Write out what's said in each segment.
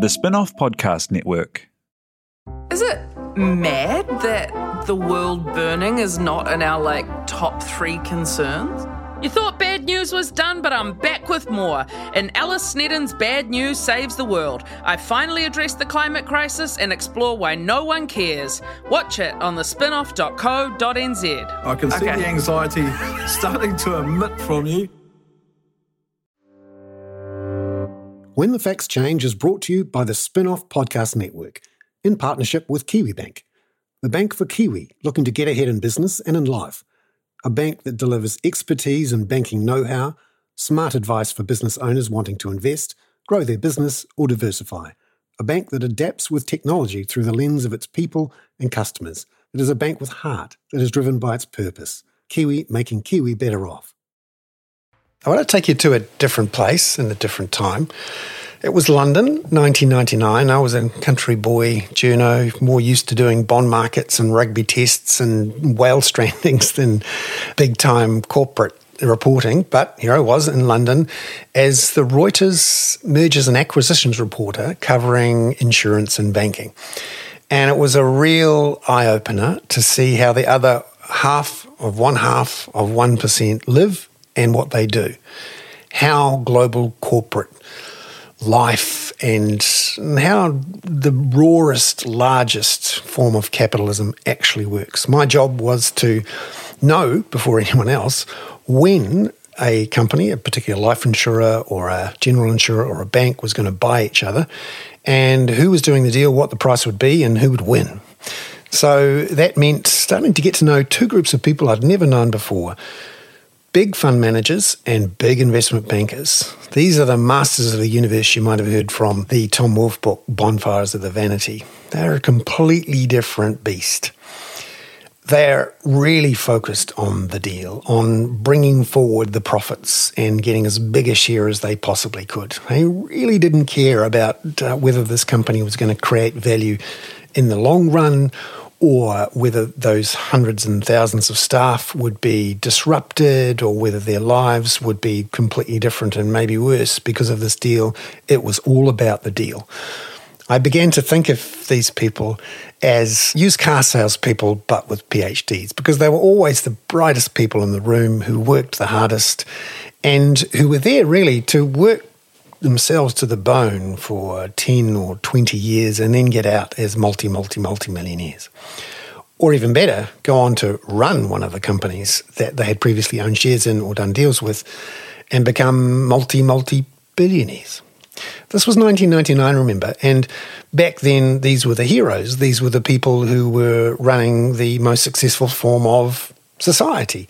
The Spin-off Podcast Network. Is it mad that the world burning is not in our like top three concerns? You thought bad news was done, but I'm back with more. In Alice Snedden's Bad News Saves the World, I finally address the climate crisis and explore why no one cares. Watch it on the spinoff.co.nz. I can see Okay. the anxiety starting to emit from you. When the Facts Change is brought to you by the Spin-off Podcast Network in partnership with KiwiBank, the bank for Kiwi looking to get ahead in business and in life. A bank that delivers expertise and banking know-how, smart advice for business owners wanting to invest, grow their business or diversify. A bank that adapts with technology through the lens of its people and customers. It is a bank with heart that is driven by its purpose. Kiwi making Kiwi better off. I want to take you to a different place and a different time. It was London, 1999. I was a country boy, Juno, more used to doing bond markets and rugby tests and whale strandings than big time corporate reporting. But here I was in London as the Reuters mergers and acquisitions reporter covering insurance and banking. And it was a real eye opener to see how the other half of one half of 1% live and what they do. How global corporate life and how the rawest, largest form of capitalism actually works. My job was to know before anyone else when a company, a particular life insurer or a general insurer or a bank was going to buy each other and who was doing the deal, what the price would be, and who would win. So that meant starting to get to know two groups of people I'd never known before big fund managers and big investment bankers. These are the masters of the universe you might have heard from the Tom Wolfe book, Bonfires of the Vanity. They're a completely different beast. They're really focused on the deal, on bringing forward the profits and getting as big a share as they possibly could. They really didn't care about uh, whether this company was going to create value in the long run or whether those hundreds and thousands of staff would be disrupted or whether their lives would be completely different and maybe worse because of this deal. It was all about the deal. I began to think of these people as used car salespeople, but with PhDs, because they were always the brightest people in the room who worked the hardest and who were there really to work themselves to the bone for 10 or 20 years and then get out as multi, multi, multi millionaires. Or even better, go on to run one of the companies that they had previously owned shares in or done deals with and become multi, multi billionaires. This was 1999, remember, and back then these were the heroes. These were the people who were running the most successful form of society.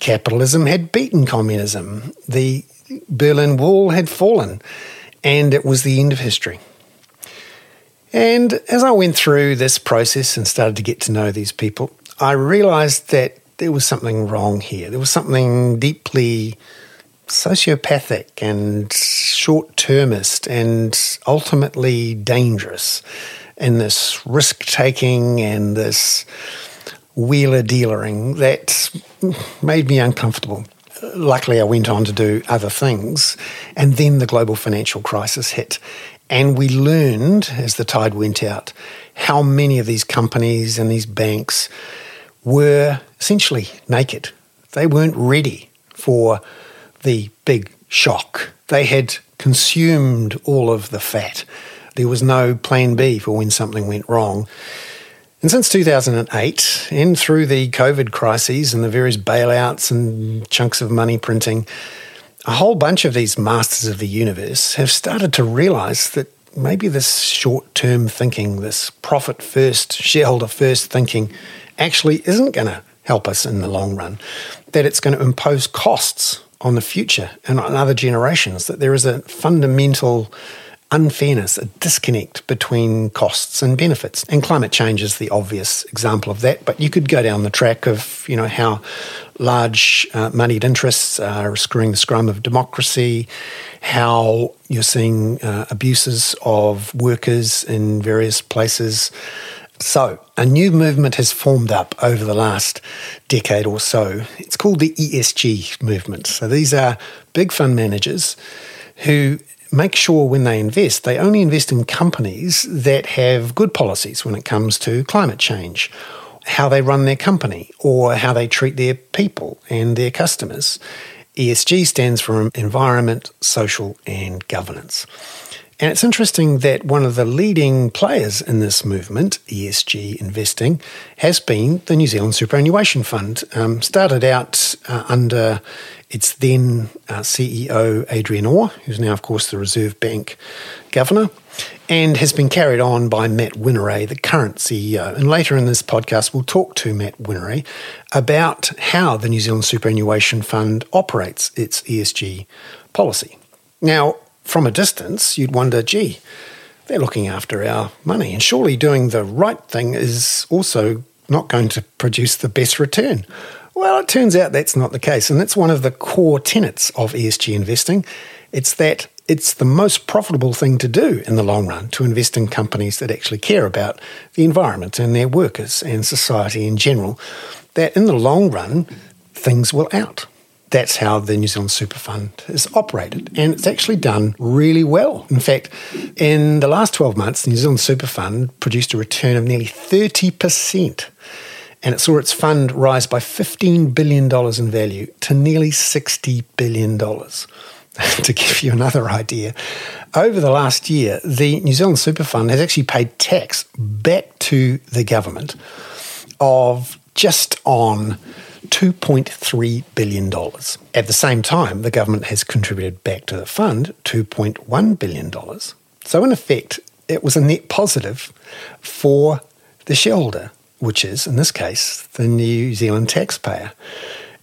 Capitalism had beaten communism. The Berlin Wall had fallen, and it was the end of history. And as I went through this process and started to get to know these people, I realized that there was something wrong here. There was something deeply sociopathic and short termist and ultimately dangerous in this risk taking and this wheeler dealering that made me uncomfortable. Luckily, I went on to do other things, and then the global financial crisis hit. And we learned as the tide went out how many of these companies and these banks were essentially naked. They weren't ready for the big shock. They had consumed all of the fat. There was no plan B for when something went wrong. And since 2008, and through the COVID crises and the various bailouts and chunks of money printing, a whole bunch of these masters of the universe have started to realize that maybe this short term thinking, this profit first, shareholder first thinking, actually isn't going to help us in the long run. That it's going to impose costs on the future and on other generations, that there is a fundamental unfairness, a disconnect between costs and benefits. And climate change is the obvious example of that. But you could go down the track of, you know, how large uh, moneyed interests are screwing the scrum of democracy, how you're seeing uh, abuses of workers in various places. So, a new movement has formed up over the last decade or so. It's called the ESG movement. So, these are big fund managers who make sure when they invest, they only invest in companies that have good policies when it comes to climate change, how they run their company, or how they treat their people and their customers. ESG stands for environment, social, and governance. And it's interesting that one of the leading players in this movement, ESG investing, has been the New Zealand Superannuation Fund. Um, started out uh, under its then uh, CEO, Adrian Orr, who's now, of course, the Reserve Bank governor, and has been carried on by Matt Whineray, the current CEO. And later in this podcast, we'll talk to Matt Whineray about how the New Zealand Superannuation Fund operates its ESG policy. Now, from a distance, you'd wonder, gee, they're looking after our money, and surely doing the right thing is also not going to produce the best return. Well, it turns out that's not the case, and that's one of the core tenets of ESG investing. It's that it's the most profitable thing to do in the long run to invest in companies that actually care about the environment and their workers and society in general. That in the long run, things will out that's how the New Zealand Super Fund is operated. And it's actually done really well. In fact, in the last 12 months, the New Zealand Super Fund produced a return of nearly 30%. And it saw its fund rise by $15 billion in value to nearly $60 billion. to give you another idea, over the last year, the New Zealand Super Fund has actually paid tax back to the government of just on $2.3 billion. At the same time, the government has contributed back to the fund $2.1 billion. So, in effect, it was a net positive for the shareholder, which is, in this case, the New Zealand taxpayer.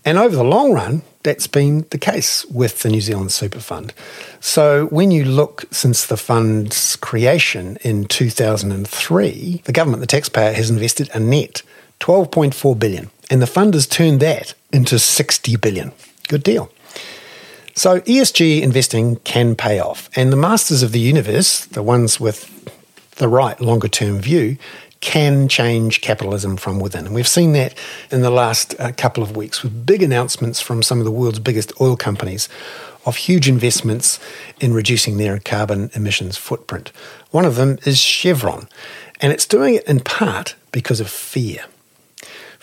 And over the long run, that's been the case with the New Zealand Super Fund. So when you look since the fund's creation in 2003, the government, the taxpayer, has invested a net 12.4 billion and the fund has turned that into 60 billion. Good deal. So ESG investing can pay off, and the masters of the universe, the ones with the right longer term view, can change capitalism from within. And we've seen that in the last uh, couple of weeks with big announcements from some of the world's biggest oil companies of huge investments in reducing their carbon emissions footprint. One of them is Chevron, and it's doing it in part because of fear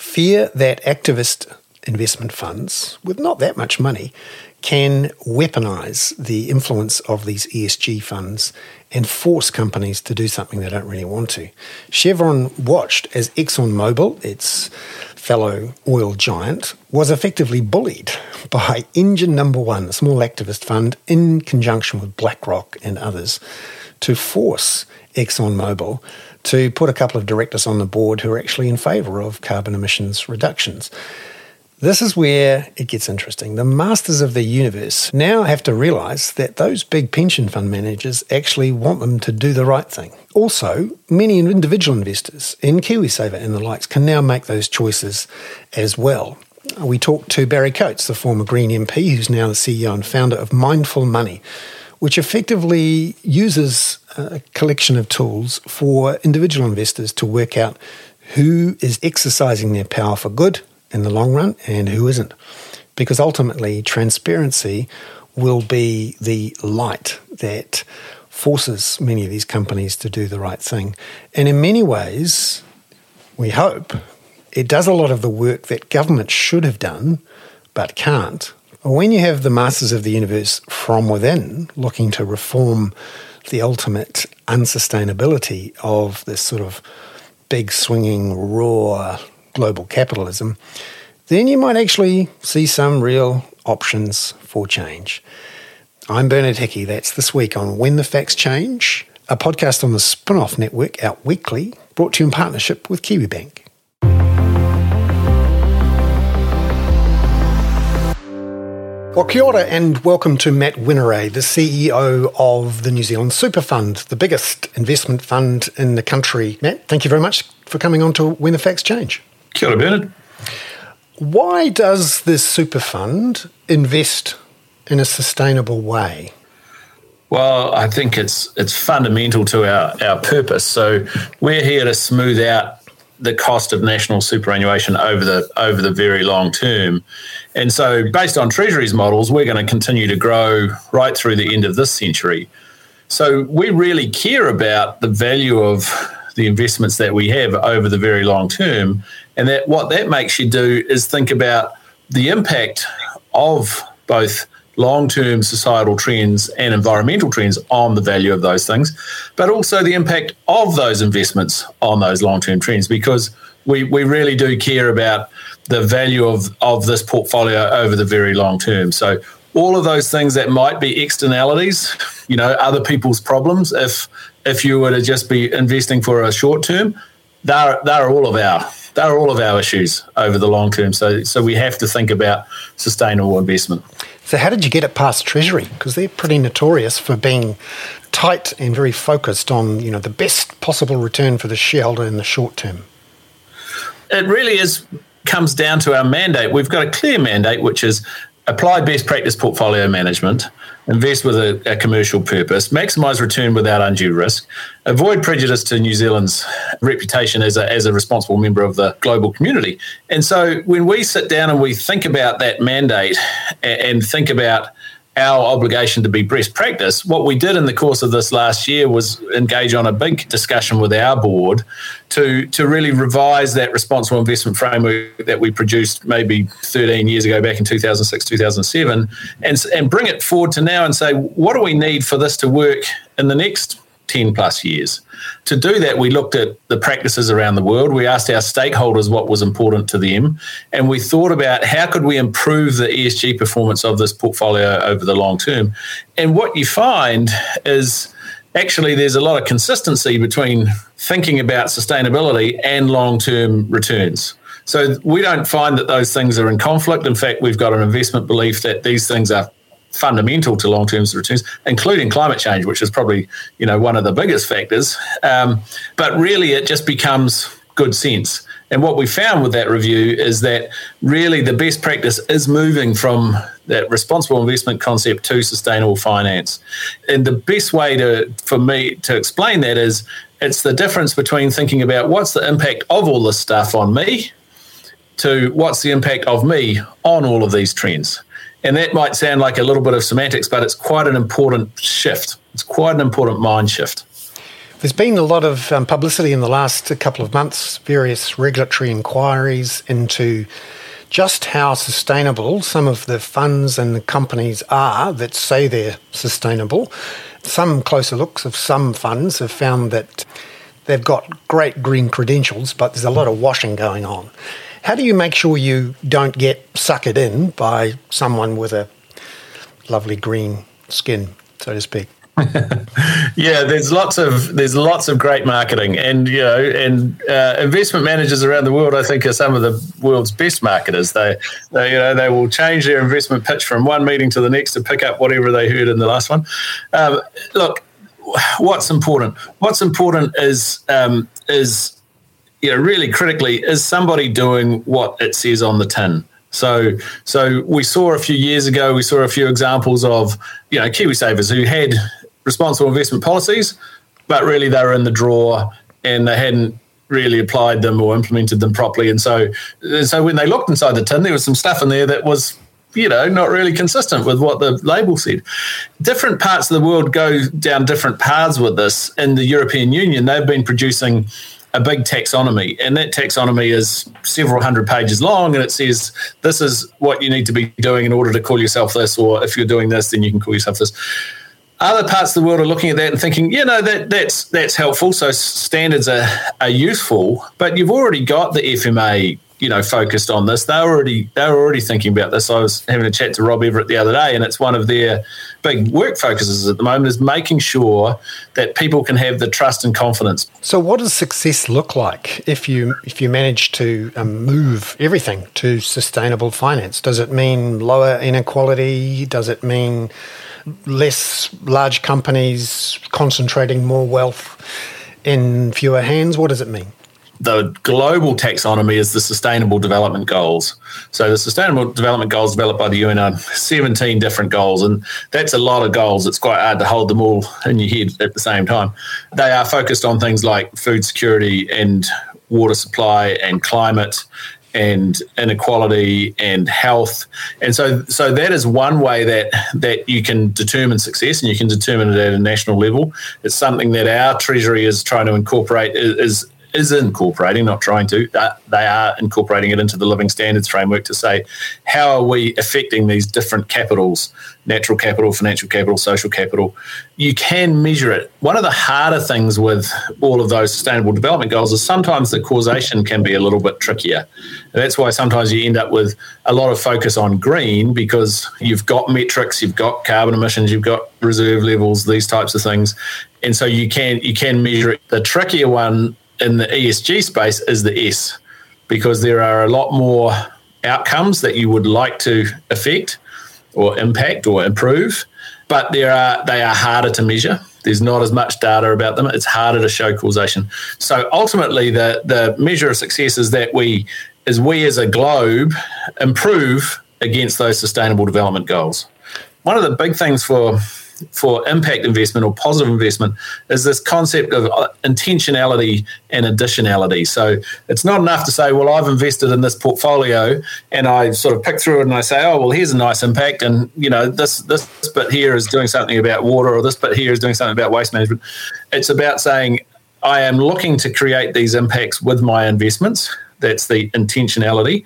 fear that activist investment funds with not that much money can weaponize the influence of these ESG funds and force companies to do something they don't really want to. Chevron watched as ExxonMobil, its fellow oil giant, was effectively bullied by Engine Number One, a small activist fund, in conjunction with BlackRock and others, to force ExxonMobil to put a couple of directors on the board who are actually in favour of carbon emissions reductions. This is where it gets interesting. The masters of the universe now have to realise that those big pension fund managers actually want them to do the right thing. Also, many individual investors in KiwiSaver and the likes can now make those choices as well. We talked to Barry Coates, the former Green MP, who's now the CEO and founder of Mindful Money, which effectively uses a collection of tools for individual investors to work out who is exercising their power for good in the long run and who isn't. Because ultimately, transparency will be the light that forces many of these companies to do the right thing. And in many ways, we hope it does a lot of the work that government should have done but can't. When you have the masters of the universe from within looking to reform the ultimate unsustainability of this sort of big swinging raw global capitalism, then you might actually see some real options for change. I'm Bernard Hickey. That's this week on When the Facts Change, a podcast on the Spinoff Network out weekly, brought to you in partnership with KiwiBank. Well, kia ora and welcome to Matt Whineray, the CEO of the New Zealand Super Fund, the biggest investment fund in the country. Matt, thank you very much for coming on to When the Facts Change. Kia ora, Bernard. Why does this super fund invest in a sustainable way? Well, I think it's it's fundamental to our, our purpose. So we're here to smooth out the cost of national superannuation over the over the very long term. And so based on Treasury's models, we're going to continue to grow right through the end of this century. So we really care about the value of the investments that we have over the very long term. And that what that makes you do is think about the impact of both long term societal trends and environmental trends on the value of those things, but also the impact of those investments on those long term trends because we, we really do care about the value of, of this portfolio over the very long term. So, all of those things that might be externalities, you know, other people's problems, if if you were to just be investing for a short term, they're, they're all of our they're all of our issues over the long term. So, so we have to think about sustainable investment. So, how did you get it past Treasury? Because they're pretty notorious for being tight and very focused on you know the best possible return for the shareholder in the short term. It really is comes down to our mandate. We've got a clear mandate, which is apply best practice portfolio management, invest with a, a, commercial purpose, maximize return without undue risk, avoid prejudice to New Zealand's reputation as a, as a responsible member of the global community. And so when we sit down and we think about that mandate and, and think about our obligation to be best practice, what we did in the course of this last year was engage on a big discussion with our board to, to really revise that responsible investment framework that we produced maybe 13 years ago, back in 2006, 2007, and, and bring it forward to now and say, what do we need for this to work in the next 10 plus years. To do that, we looked at the practices around the world. We asked our stakeholders what was important to them, and we thought about how could we improve the ESG performance of this portfolio over the long term. And what you find is actually there's a lot of consistency between thinking about sustainability and long term returns. So we don't find that those things are in conflict. In fact, we've got an investment belief that these things are fundamental to long-term returns, including climate change, which is probably you know one of the biggest factors. Um, but really, it just becomes good sense. And what we found with that review is that really the best practice is moving from that responsible investment concept to sustainable finance. And the best way to for me to explain that is it's the difference between thinking about what's the impact of all this stuff on me to what's the impact of me on all of these trends. And that might sound like a little bit of semantics, but it's quite an important shift. It's quite an important mind shift. There's been a lot of um, publicity in the last couple of months, various regulatory inquiries into just how sustainable some of the funds and the companies are that say they're sustainable. Some closer looks of some funds have found that they've got great green credentials, but there's a lot of washing going on. How do you make sure you don't get suckered in by someone with a lovely green skin, so to speak? yeah, there's lots of there's lots of great marketing, and you know, and uh, investment managers around the world, I think, are some of the world's best marketers. They, they, you know, they will change their investment pitch from one meeting to the next to pick up whatever they heard in the last one. Um, look, what's important? What's important is um, is you know, really critically, is somebody doing what it says on the tin? So, so we saw a few years ago, we saw a few examples of, you know, KiwiSavers who had responsible investment policies, but really they were in the drawer and they hadn't really applied them or implemented them properly. And so, and so when they looked inside the tin, there was some stuff in there that was, you know, not really consistent with what the label said. Different parts of the world go down different paths with this. In the European Union, they've been producing a big taxonomy, and that taxonomy is several hundred pages long, and it says this is what you need to be doing in order to call yourself this, or if you're doing this, then you can call yourself this. Other parts of the world are looking at that and thinking, you know, that that's that's helpful. So standards are, are useful, but you've already got the FMA you know focused on this. They're already they're already thinking about this. I was having a chat to Rob Everett the other day, and it's one of their big work focuses at the moment is making sure that people can have the trust and confidence. So, what does success look like if you if you manage to um, move everything to sustainable finance? Does it mean lower inequality? Does it mean less large companies concentrating more wealth in fewer hands? What does it mean? The global taxonomy is the Sustainable Development Goals. So the Sustainable Development Goals developed by the UN are 17 different goals, and that's a lot of goals. It's quite hard to hold them all in your head at the same time. They are focused on things like food security and water supply and climate and inequality and health. And so so that is one way that that you can determine success and you can determine it at a national level. It's something that our treasury is trying to incorporate is is incorporating, not trying to, uh, they are incorporating it into the living standards framework to say, how are we affecting these different capitals, natural capital, financial capital, social capital? You can measure it. One of the harder things with all of those sustainable development goals is sometimes the causation can be a little bit trickier. And that's why sometimes you end up with a lot of focus on green because you've got metrics, you've got carbon emissions, you've got reserve levels, these types of things. And so you can you can measure it. The trickier one in the ESG space is the S, because there are a lot more outcomes that you would like to affect or impact or improve, but there are they are harder to measure. There's not as much data about them. It's harder to show causation. So ultimately, the the measure of success is that we, as we as a globe, improve against those sustainable development goals. One of the big things for for impact investment or positive investment is this concept of uh, intentionality and additionality. So it's not enough to say, well, I've invested in this portfolio and I sort of pick through it and I say, oh, well, here's a nice impact, and you know, this this bit here is doing something about water, or this bit here is doing something about waste management. It's about saying, I am looking to create these impacts with my investments. That's the intentionality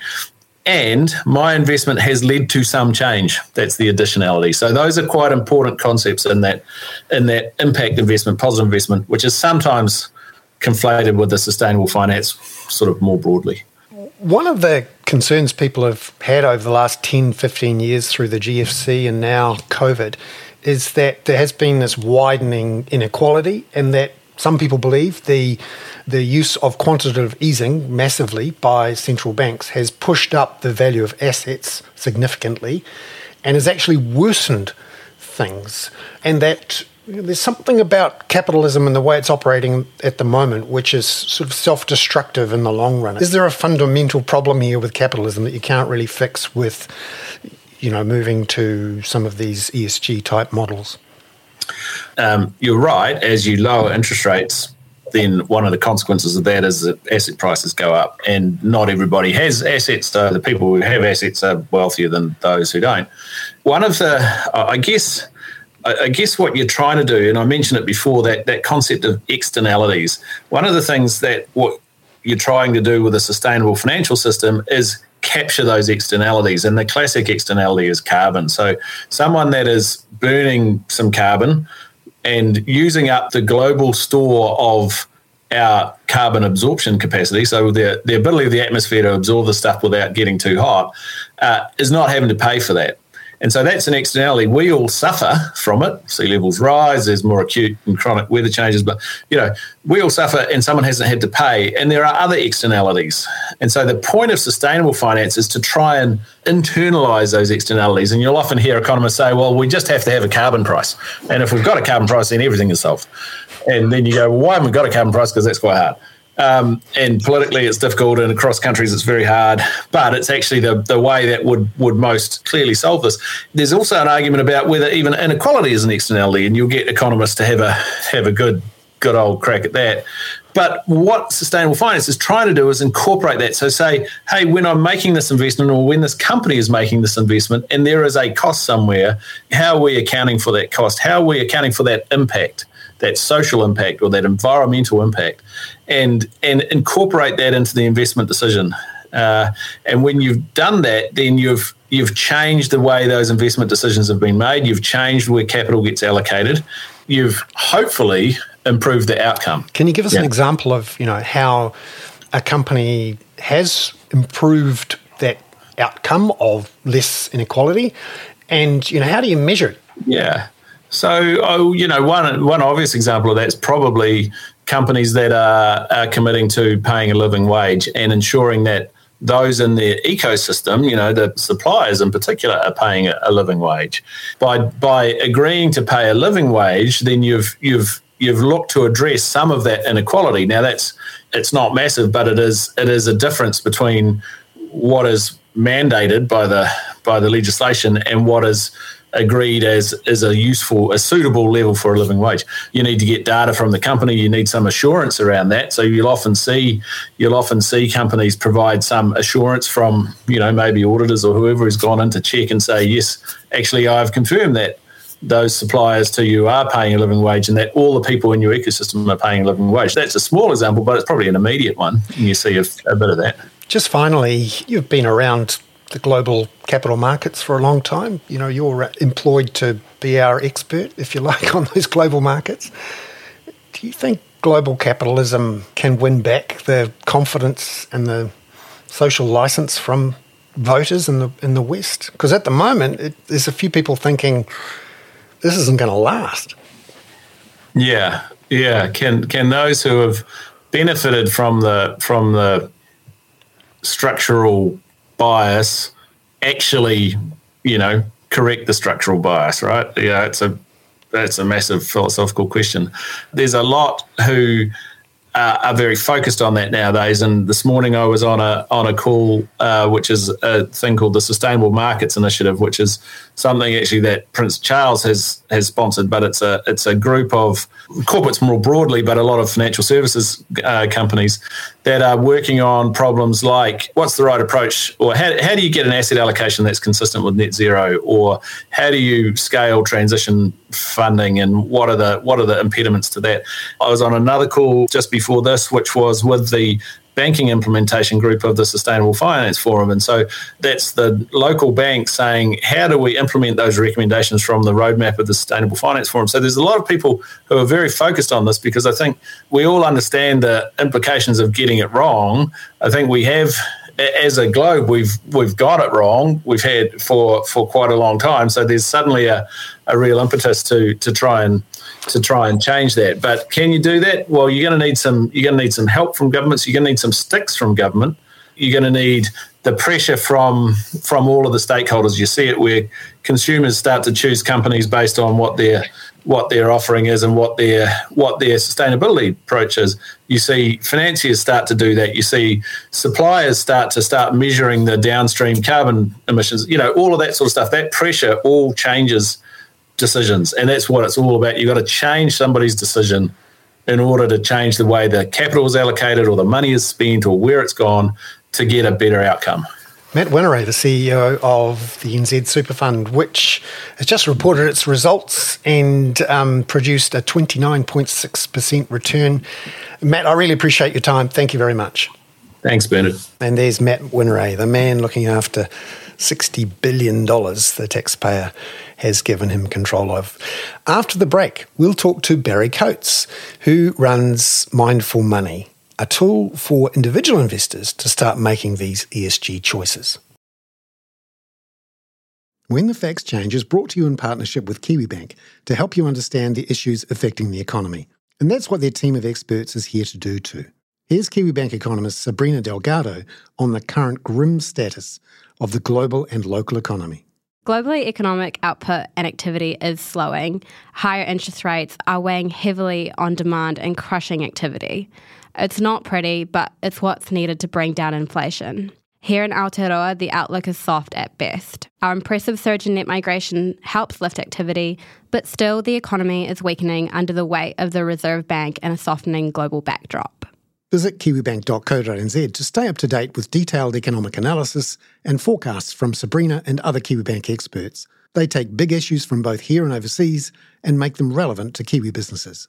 and my investment has led to some change. That's the additionality. So those are quite important concepts in that in that impact investment, positive investment, which is sometimes conflated with the sustainable finance sort of more broadly. One of the concerns people have had over the last 10, 15 years through the GFC and now COVID is that there has been this widening inequality and that some people believe the the use of quantitative easing massively by central banks has pushed up the value of assets significantly and has actually worsened things. And that there's something about capitalism and the way it's operating at the moment which is sort of self destructive in the long run. Is there a fundamental problem here with capitalism that you can't really fix with, you know, moving to some of these ESG type models? Um, you're right. As you lower interest rates, then one of the consequences of that is that asset prices go up, and not everybody has assets. So the people who have assets are wealthier than those who don't. One of the, I guess, I guess what you're trying to do, and I mentioned it before, that that concept of externalities. One of the things that what you're trying to do with a sustainable financial system is capture those externalities. And the classic externality is carbon. So someone that is burning some carbon and using up the global store of our carbon absorption capacity, so the, the ability of the atmosphere to absorb the stuff without getting too hot, uh, is not having to pay for that. And so that's an externality. We all suffer from it. Sea levels rise, there's more acute and chronic weather changes, but you know, we all suffer and someone hasn't had to pay. And there are other externalities. And so the point of sustainable finance is to try and internalize those externalities. And you'll often hear economists say, well, we just have to have a carbon price. And if we've got a carbon price, then everything is solved. And then you go, well, why haven't we got a carbon price? Because that's quite hard. Um, and politically, it's difficult, and across countries, it's very hard. But it's actually the, the way that would, would most clearly solve this. There's also an argument about whether even inequality is an externality, and you'll get economists to have a have a good good old crack at that. But what sustainable finance is trying to do is incorporate that. So say, hey, when I'm making this investment, or when this company is making this investment, and there is a cost somewhere, how are we accounting for that cost? How are we accounting for that impact? That social impact or that environmental impact and and incorporate that into the investment decision. Uh, and when you've done that, then you've you've changed the way those investment decisions have been made. You've changed where capital gets allocated. You've hopefully improved the outcome. Can you give us yeah. an example of you know how a company has improved that outcome of less inequality, and you know how do you measure it? Yeah. So, oh, you know, one one obvious example of that is probably companies that are, are committing to paying a living wage and ensuring that those in their ecosystem, you know, the suppliers in particular, are paying a, a, living wage. By by agreeing to pay a living wage, then you've you've you've looked to address some of that inequality. Now that's it's not massive, but it is it is a difference between what is mandated by the by the legislation and what is agreed as as a useful, a suitable level for a living wage. You need to get data from the company. You need some assurance around that. So you'll often see you'll often see companies provide some assurance from you know maybe auditors or whoever has gone in to check and say yes, actually I've confirmed that those suppliers to you are paying a living wage and that all the people in your ecosystem are paying a living wage. That's a small example, but it's probably an immediate one. And you see a, a bit of that. Just finally, you've been around the global capital markets for a long time. You know, you're uh, employed to be our expert, if you like, on those global markets. Do you think global capitalism can win back the confidence and the social license from voters in the in the West? Because at the moment, it, there's a few people thinking this isn't going to last. Yeah, yeah. Can can those who have benefited from the from the structural bias actually, you know, correct the structural bias, right? Yeah, it's a that's a massive philosophical question. There's a lot who uh, are very focused on that nowadays. And this morning I was on a on a call, uh, which is a thing called the Sustainable Markets Initiative, which is something actually that Prince Charles has has sponsored. But it's a it's a group of corporates more broadly, but a lot of financial services uh, companies that are working on problems like what's the right approach, or how, how do you get an asset allocation that's consistent with net zero, or how do you scale transition funding, and what are the what are the impediments to that? I was on another call just before this, which was with the banking implementation group of the Sustainable Finance Forum. And so that's the local bank saying, how do we implement those recommendations from the roadmap of the Sustainable Finance Forum? So there's a lot of people who are very focused on this because I think we all understand the implications of getting it wrong. I think we have as a globe, we've we've got it wrong. We've had for for quite a long time. So there's suddenly a, a real impetus to to try and to try and change that. But can you do that? Well, you're going to need some you're going to need some help from governments. You're going to need some sticks from government. You're going to need the pressure from from all of the stakeholders. You see it where consumers start to choose companies based on what their what their offering is and what their what their sustainability approach is. You see financiers start to do that. You see suppliers start to start measuring the downstream carbon emissions. You know all of that sort of stuff. That pressure all changes decisions. And that's what it's all about. You've got to change somebody's decision in order to change the way the capital is allocated or the money is spent or where it's gone to get a better outcome. Matt Whineray, the CEO of the NZ Super Fund, which has just reported its results and um, produced a 29.6% return. Matt, I really appreciate your time. Thank you very much. Thanks, Bernard. And there's Matt Whineray, the man looking after $60 billion the taxpayer has given him control of. After the break, we'll talk to Barry Coates, who runs Mindful Money, a tool for individual investors to start making these ESG choices. When the Facts Change is brought to you in partnership with KiwiBank to help you understand the issues affecting the economy. And that's what their team of experts is here to do too. Here's KiwiBank economist Sabrina Delgado on the current grim status of the global and local economy. Globally, economic output and activity is slowing. Higher interest rates are weighing heavily on demand and crushing activity. It's not pretty, but it's what's needed to bring down inflation. Here in Aotearoa, the outlook is soft at best. Our impressive surge in net migration helps lift activity, but still the economy is weakening under the weight of the Reserve Bank and a softening global backdrop. Visit kiwibank.co.nz to stay up to date with detailed economic analysis and forecasts from Sabrina and other Kiwibank experts. They take big issues from both here and overseas and make them relevant to Kiwi businesses.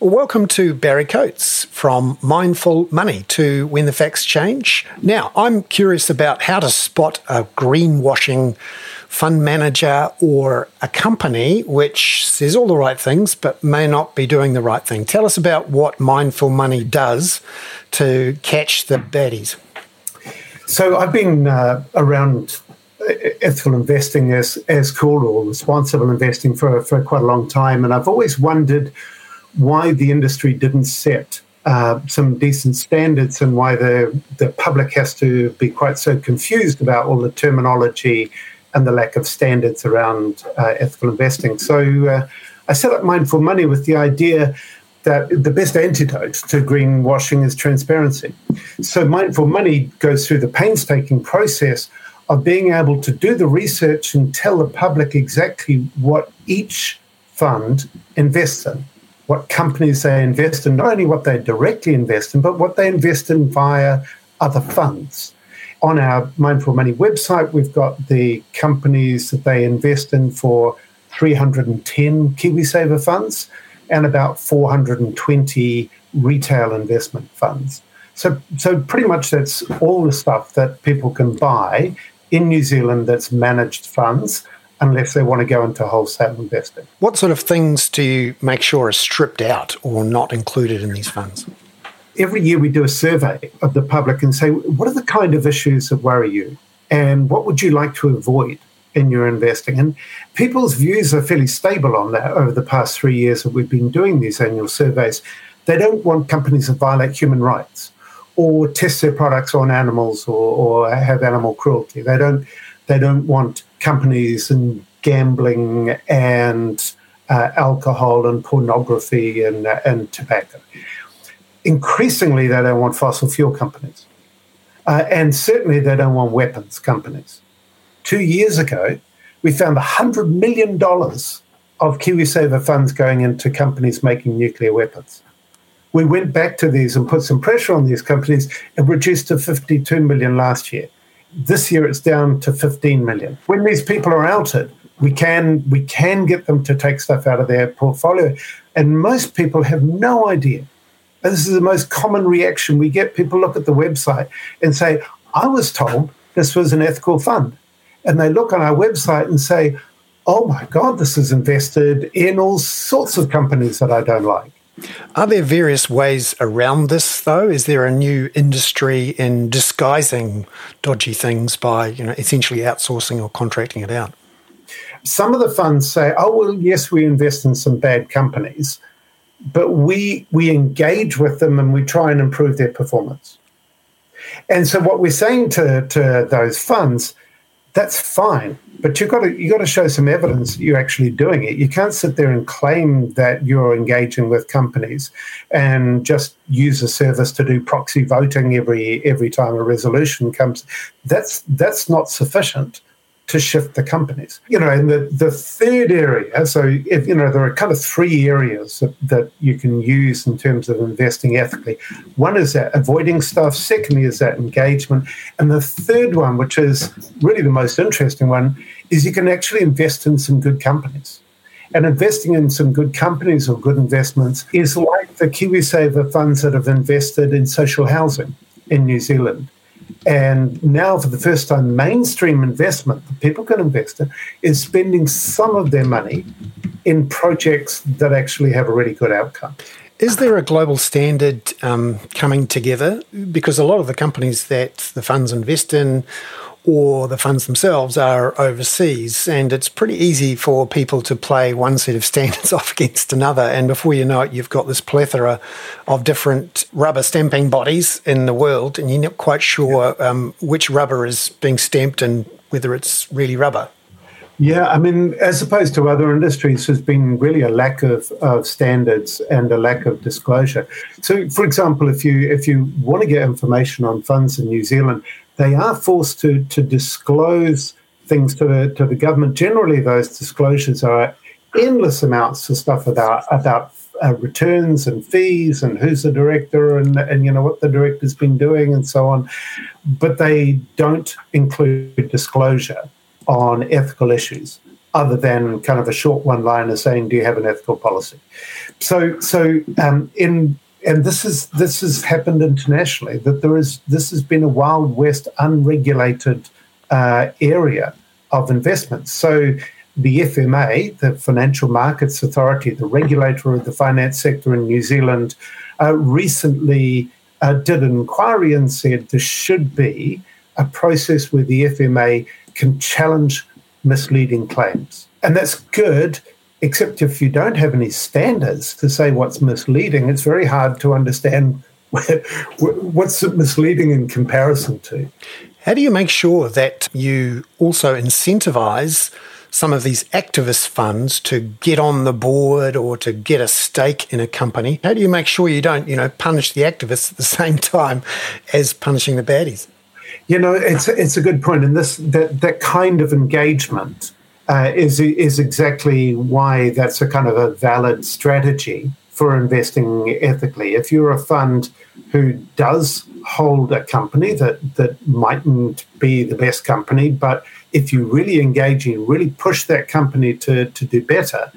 Welcome to Barry Coates from Mindful Money to When the Facts Change. Now, I'm curious about how to spot a greenwashing fund manager or a company which says all the right things but may not be doing the right thing. Tell us about what Mindful Money does to catch the baddies. So, I've been uh, around ethical investing as, as called or responsible investing for, for quite a long time, and I've always wondered why the industry didn't set uh, some decent standards and why the, the public has to be quite so confused about all the terminology and the lack of standards around uh, ethical investing. So uh, I set up Mindful Money with the idea that the best antidote to greenwashing is transparency. So Mindful Money goes through the painstaking process of being able to do the research and tell the public exactly what each fund invests in what companies they invest in, not only what they directly invest in, but what they invest in via other funds. On our Mindful Money website, we've got the companies that they invest in for 310 KiwiSaver funds and about 420 retail investment funds. So, so pretty much that's all the stuff that people can buy in New Zealand that's managed funds unless they want to go into wholesale investing. What sort of things do you make sure are stripped out or not included in these funds? Every year we do a survey of the public and say, what are the kind of issues that worry you? And what would you like to avoid in your investing? And people's views are fairly stable on that over the past three years that we've been doing these annual surveys. They don't want companies that violate human rights or test their products on animals or, or have animal cruelty. They don't they don't want companies and gambling and uh, alcohol and pornography and, uh, and tobacco. Increasingly, they don't want fossil fuel companies. Uh, and certainly, they don't want weapons companies. Two years ago, we found $100 million of KiwiSaver funds going into companies making nuclear weapons. We went back to these and put some pressure on these companies and reduced to 52 million last year. This year it's down to 15 million. When these people are outed, we can we can get them to take stuff out of their portfolio. And most people have no idea. And this is the most common reaction we get. People look at the website and say, I was told this was an ethical fund. And they look on our website and say, oh my God, this is invested in all sorts of companies that I don't like. Are there various ways around this, though? Is there a new industry in disguising dodgy things by, you know, essentially outsourcing or contracting it out? Some of the funds say, "Oh, well, yes, we invest in some bad companies, but we we engage with them and we try and improve their performance." And so, what we're saying to to those funds, that's fine but you've got to you got to show some evidence that you're actually doing it. You can't sit there and claim that you're engaging with companies and just use a service to do proxy voting every every time a resolution comes. That's that's not sufficient to shift the companies. You know, and the, the third area, so if you know, there are kind of three areas that, that you can use in terms of investing ethically. One is that avoiding stuff, secondly is that engagement. And the third one, which is really the most interesting one, is you can actually invest in some good companies. And investing in some good companies or good investments is like the KiwiSaver funds that have invested in social housing in New Zealand and now, for the first time, mainstream investment that people can invest in is spending some of their money in projects that actually have a really good outcome. Is there a global standard um, coming together? Because a lot of the companies that the funds invest in or the funds themselves are overseas. And it's pretty easy for people to play one set of standards off against another. And before you know it, you've got this plethora of different rubber stamping bodies in the world, and you're not quite sure um, which rubber is being stamped and whether it's really rubber. Yeah, I mean, as opposed to other industries, there's been really a lack of, of standards and a lack of disclosure. So, for example, if you if you want to get information on funds in New Zealand, they are forced to, to disclose things to the, to the government. Generally, those disclosures are endless amounts of stuff about about uh, returns and fees and who's the director and and you know what the director's been doing and so on, but they don't include disclosure on ethical issues other than kind of a short one liner saying, "Do you have an ethical policy?" So, so um, in and this is this has happened internationally that there is this has been a wild west unregulated uh, area of investment. So the FMA, the Financial Markets Authority, the regulator of the finance sector in New Zealand, uh, recently uh, did an inquiry and said there should be a process where the FMA can challenge misleading claims. And that's good, except if you don't have any standards to say what's misleading, it's very hard to understand what's misleading in comparison to. How do you make sure that you also incentivize some of these activist funds to get on the board or to get a stake in a company? How do you make sure you don't, you know, punish the activists at the same time as punishing the baddies? You know, it's it's a good point, and this that that kind of engagement uh, is is exactly why that's a kind of a valid strategy for investing ethically. If you're a fund who does hold a company that that mightn't be the best company, but if you really engage and really push that company to, to do better,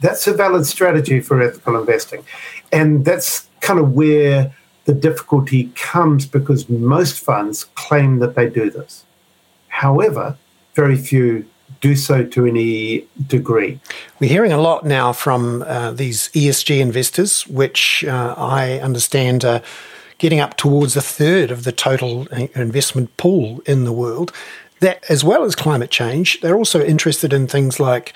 that's a valid strategy for ethical investing. And that's kind of where the difficulty comes because most funds claim that they do this. However, very few do so to any degree. We're hearing a lot now from uh, these ESG investors, which uh, I understand are getting up towards a third of the total uh, investment pool in the world that as well as climate change, they're also interested in things like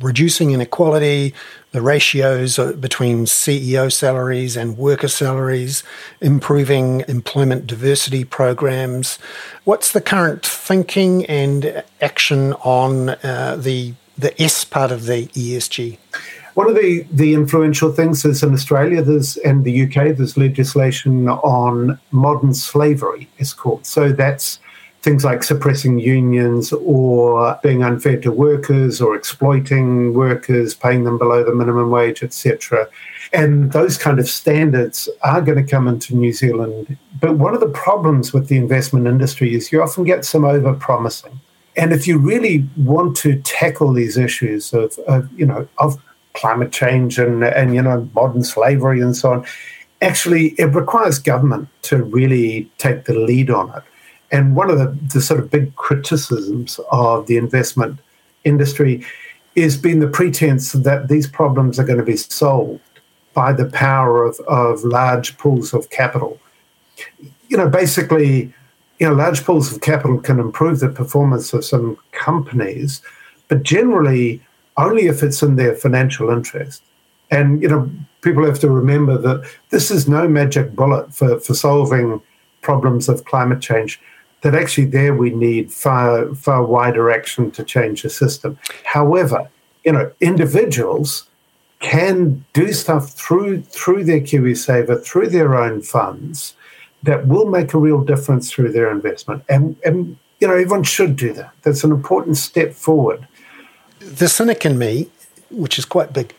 reducing inequality, the ratios between CEO salaries and worker salaries, improving employment diversity programs. What's the current thinking and action on uh, the the S part of the ESG? One of the, the influential things is in Australia there's and the UK there's legislation on modern slavery, it's called. So that's things like suppressing unions or being unfair to workers or exploiting workers, paying them below the minimum wage, etc. And those kind of standards are going to come into New Zealand. But one of the problems with the investment industry is you often get some over promising. And if you really want to tackle these issues of, of you know, of climate change and, and, you know, modern slavery and so on, actually it requires government to really take the lead on it. And one of the, the sort of big criticisms of the investment industry is been the pretense that these problems are going to be solved by the power of, of large pools of capital. You know, basically, you know, large pools of capital can improve the performance of some companies, but generally only if it's in their financial interest. And, you know, people have to remember that this is no magic bullet for, for solving problems of climate change that actually there we need far far wider action to change the system. However, you know, individuals can do stuff through through their KiwiSaver, through their own funds, that will make a real difference through their investment. And and you know, everyone should do that. That's an important step forward. The cynic in me, which is quite big,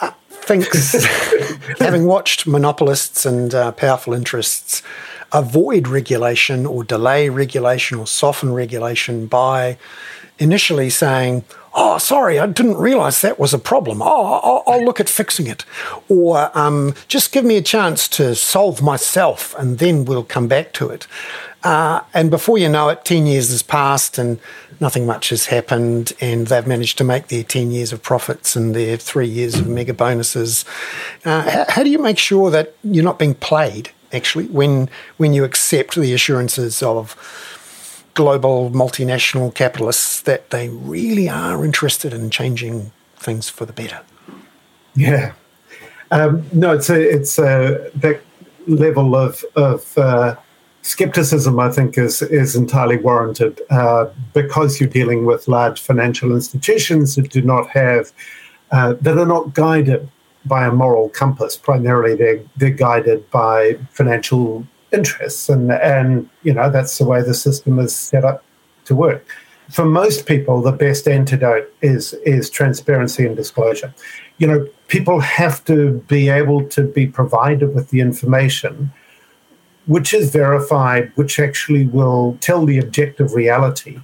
uh, thinks, having watched monopolists and uh, powerful interests avoid regulation or delay regulation or soften regulation by initially saying, oh, sorry, I didn't realize that was a problem. Oh, I'll, I'll look at fixing it. Or um, just give me a chance to solve myself and then we'll come back to it. Uh, and before you know it, 10 years has passed and nothing much has happened, and they've managed to make their 10 years of profits and their three years of mega bonuses. Uh, how, how do you make sure that you're not being played? Actually, when when you accept the assurances of global multinational capitalists that they really are interested in changing things for the better. Yeah, um, no, it's a, it's a, that level of of uh, skepticism. I think is is entirely warranted uh, because you're dealing with large financial institutions that do not have uh, that are not guided by a moral compass. Primarily, they're they're guided by financial interests, and and you know that's the way the system is set up to work. For most people, the best antidote is is transparency and disclosure. You know, people have to be able to be provided with the information which is verified, which actually will tell the objective reality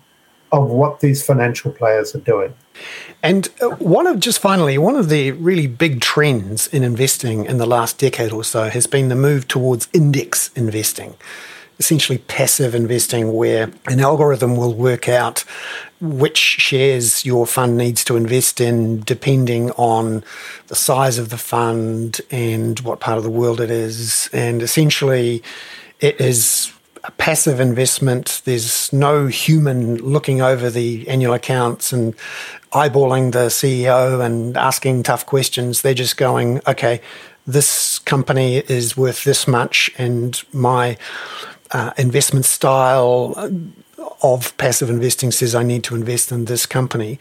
of what these financial players are doing. And uh, one of just finally, one of the really big trends in investing in the last decade or so has been the move towards index investing, essentially passive investing, where an algorithm will work out which shares your fund needs to invest in depending on the size of the fund and what part of the world it is. And essentially, it is a passive investment. There's no human looking over the annual accounts and eyeballing the CEO and asking tough questions. They're just going, okay, this company is worth this much, and my uh, investment style of passive investing says I need to invest in this company.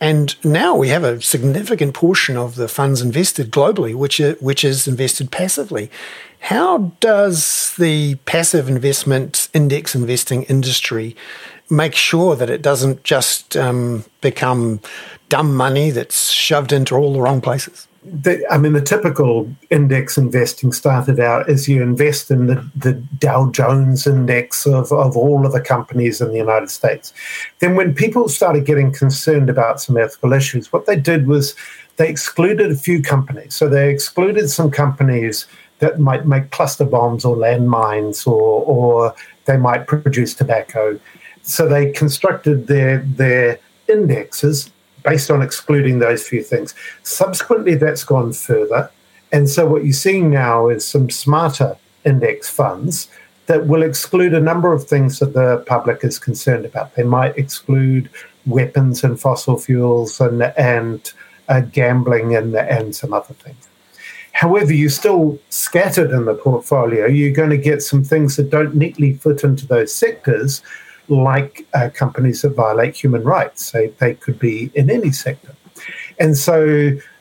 And now we have a significant portion of the funds invested globally, which which is invested passively. How does the passive investment index investing industry make sure that it doesn't just um, become dumb money that's shoved into all the wrong places? The, I mean, the typical index investing started out as you invest in the, the Dow Jones index of, of all of the companies in the United States. Then, when people started getting concerned about some ethical issues, what they did was they excluded a few companies. So, they excluded some companies that might make cluster bombs or landmines or, or they might produce tobacco. So they constructed their, their indexes based on excluding those few things. Subsequently, that's gone further. And so what you're seeing now is some smarter index funds that will exclude a number of things that the public is concerned about. They might exclude weapons and fossil fuels and, and uh, gambling and, and some other things. However, you're still scattered in the portfolio. You're going to get some things that don't neatly fit into those sectors, like uh, companies that violate human rights. They, they could be in any sector. And so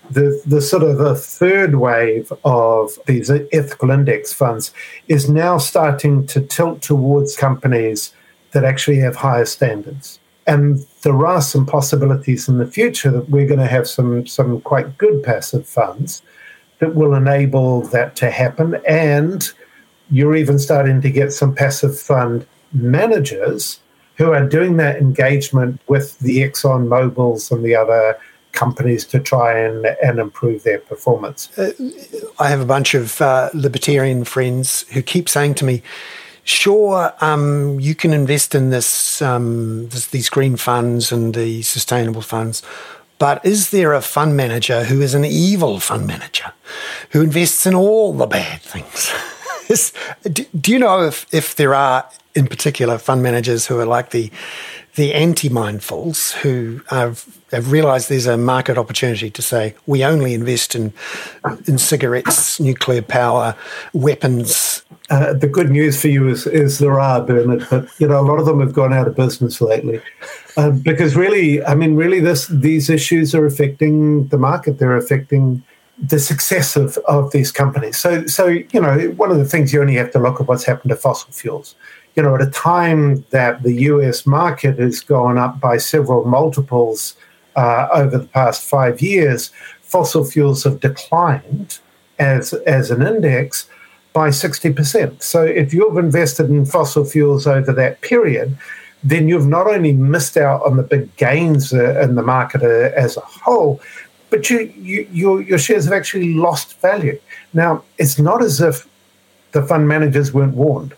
the, the sort of the third wave of these ethical index funds is now starting to tilt towards companies that actually have higher standards. And there are some possibilities in the future that we're going to have some, some quite good passive funds that will enable that to happen. And you're even starting to get some passive fund managers who are doing that engagement with the Exxon Mobil's and the other companies to try and, and improve their performance. Uh, I have a bunch of uh, libertarian friends who keep saying to me, sure, um, you can invest in this, um, this, these green funds and the sustainable funds, but is there a fund manager who is an evil fund manager who invests in all the bad things? do, do, you know if, if there are, in particular, fund managers who are like the the anti-mindfuls who have, have realized there's a market opportunity to say we only invest in in cigarettes, nuclear power, weapons. Uh, the good news for you is, is there are Bernard, but you know a lot of them have gone out of business lately. Uh, because really, I mean, really, this these issues are affecting the market. They're affecting the success of, of these companies. So, so you know, one of the things you only have to look at what's happened to fossil fuels. You know, at a time that the U.S. market has gone up by several multiples uh, over the past five years, fossil fuels have declined as as an index by sixty percent. So, if you've invested in fossil fuels over that period then you've not only missed out on the big gains uh, in the market uh, as a whole, but you, you, your, your shares have actually lost value. Now, it's not as if the fund managers weren't warned.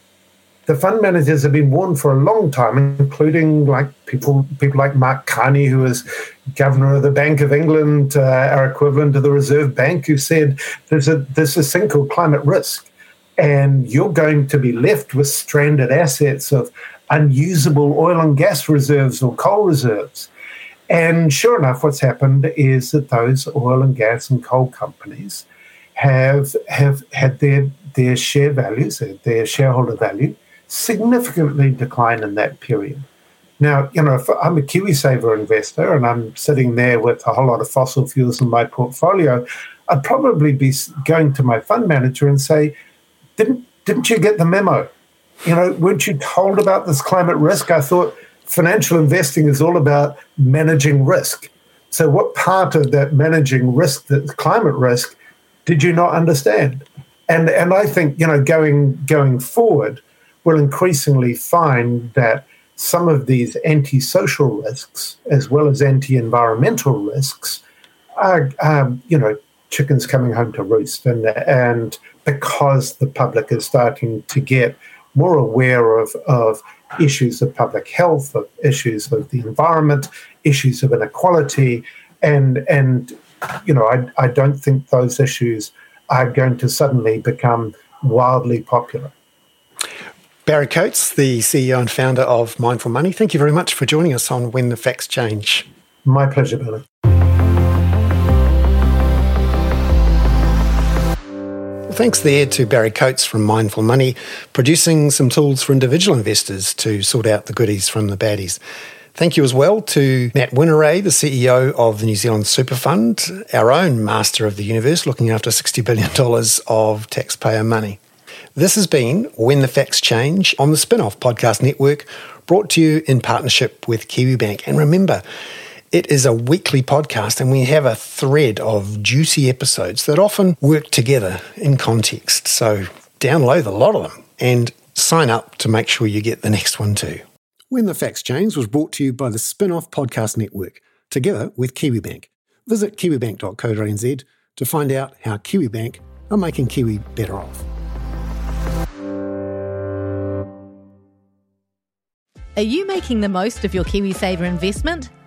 The fund managers have been warned for a long time, including like people people like Mark Carney, who is governor of the Bank of England, uh, our equivalent of the Reserve Bank, who said there's a there's a thing called climate risk, and you're going to be left with stranded assets of unusable oil and gas reserves or coal reserves. And sure enough, what's happened is that those oil and gas and coal companies have have had their their share values, uh, their shareholder value, significantly decline in that period. Now, you know, if I'm a KiwiSaver investor and I'm sitting there with a whole lot of fossil fuels in my portfolio, I'd probably be going to my fund manager and say, "Didn't didn't you get the memo? you know, weren't you told about this climate risk? I thought financial investing is all about managing risk. So, what part of that managing risk, that climate risk, did you not understand? And and I think you know, going going forward, we'll increasingly find that some of these anti-social risks as well as anti-environmental risks are, um, you know, chickens coming home to roost, and and because the public is starting to get more aware of of issues of public health, of issues of the environment, issues of inequality, and and you know, I, I don't think those issues are going to suddenly become wildly popular. Barry Coates, the CEO and founder of Mindful Money, thank you very much for joining us on When the Facts Change. My pleasure, Billy. Thanks there to Barry Coates from Mindful Money, producing some tools for individual investors to sort out the goodies from the baddies. Thank you as well to Matt Whineray, the CEO of the New Zealand Super Fund, our own master of the universe, looking after $60 billion of taxpayer money. This has been When the Facts Change on the Spinoff Podcast Network, brought to you in partnership with Kiwibank. And remember, it is a weekly podcast, and we have a thread of juicy episodes that often work together in context. So download a lot of them and sign up to make sure you get the next one too. When the Facts Change was brought to you by the Spinoff Podcast Network, together with Kiwibank. Visit kiwibank.co.nz to find out how Kiwibank are making Kiwi better off. Are you making the most of your KiwiSaver investment?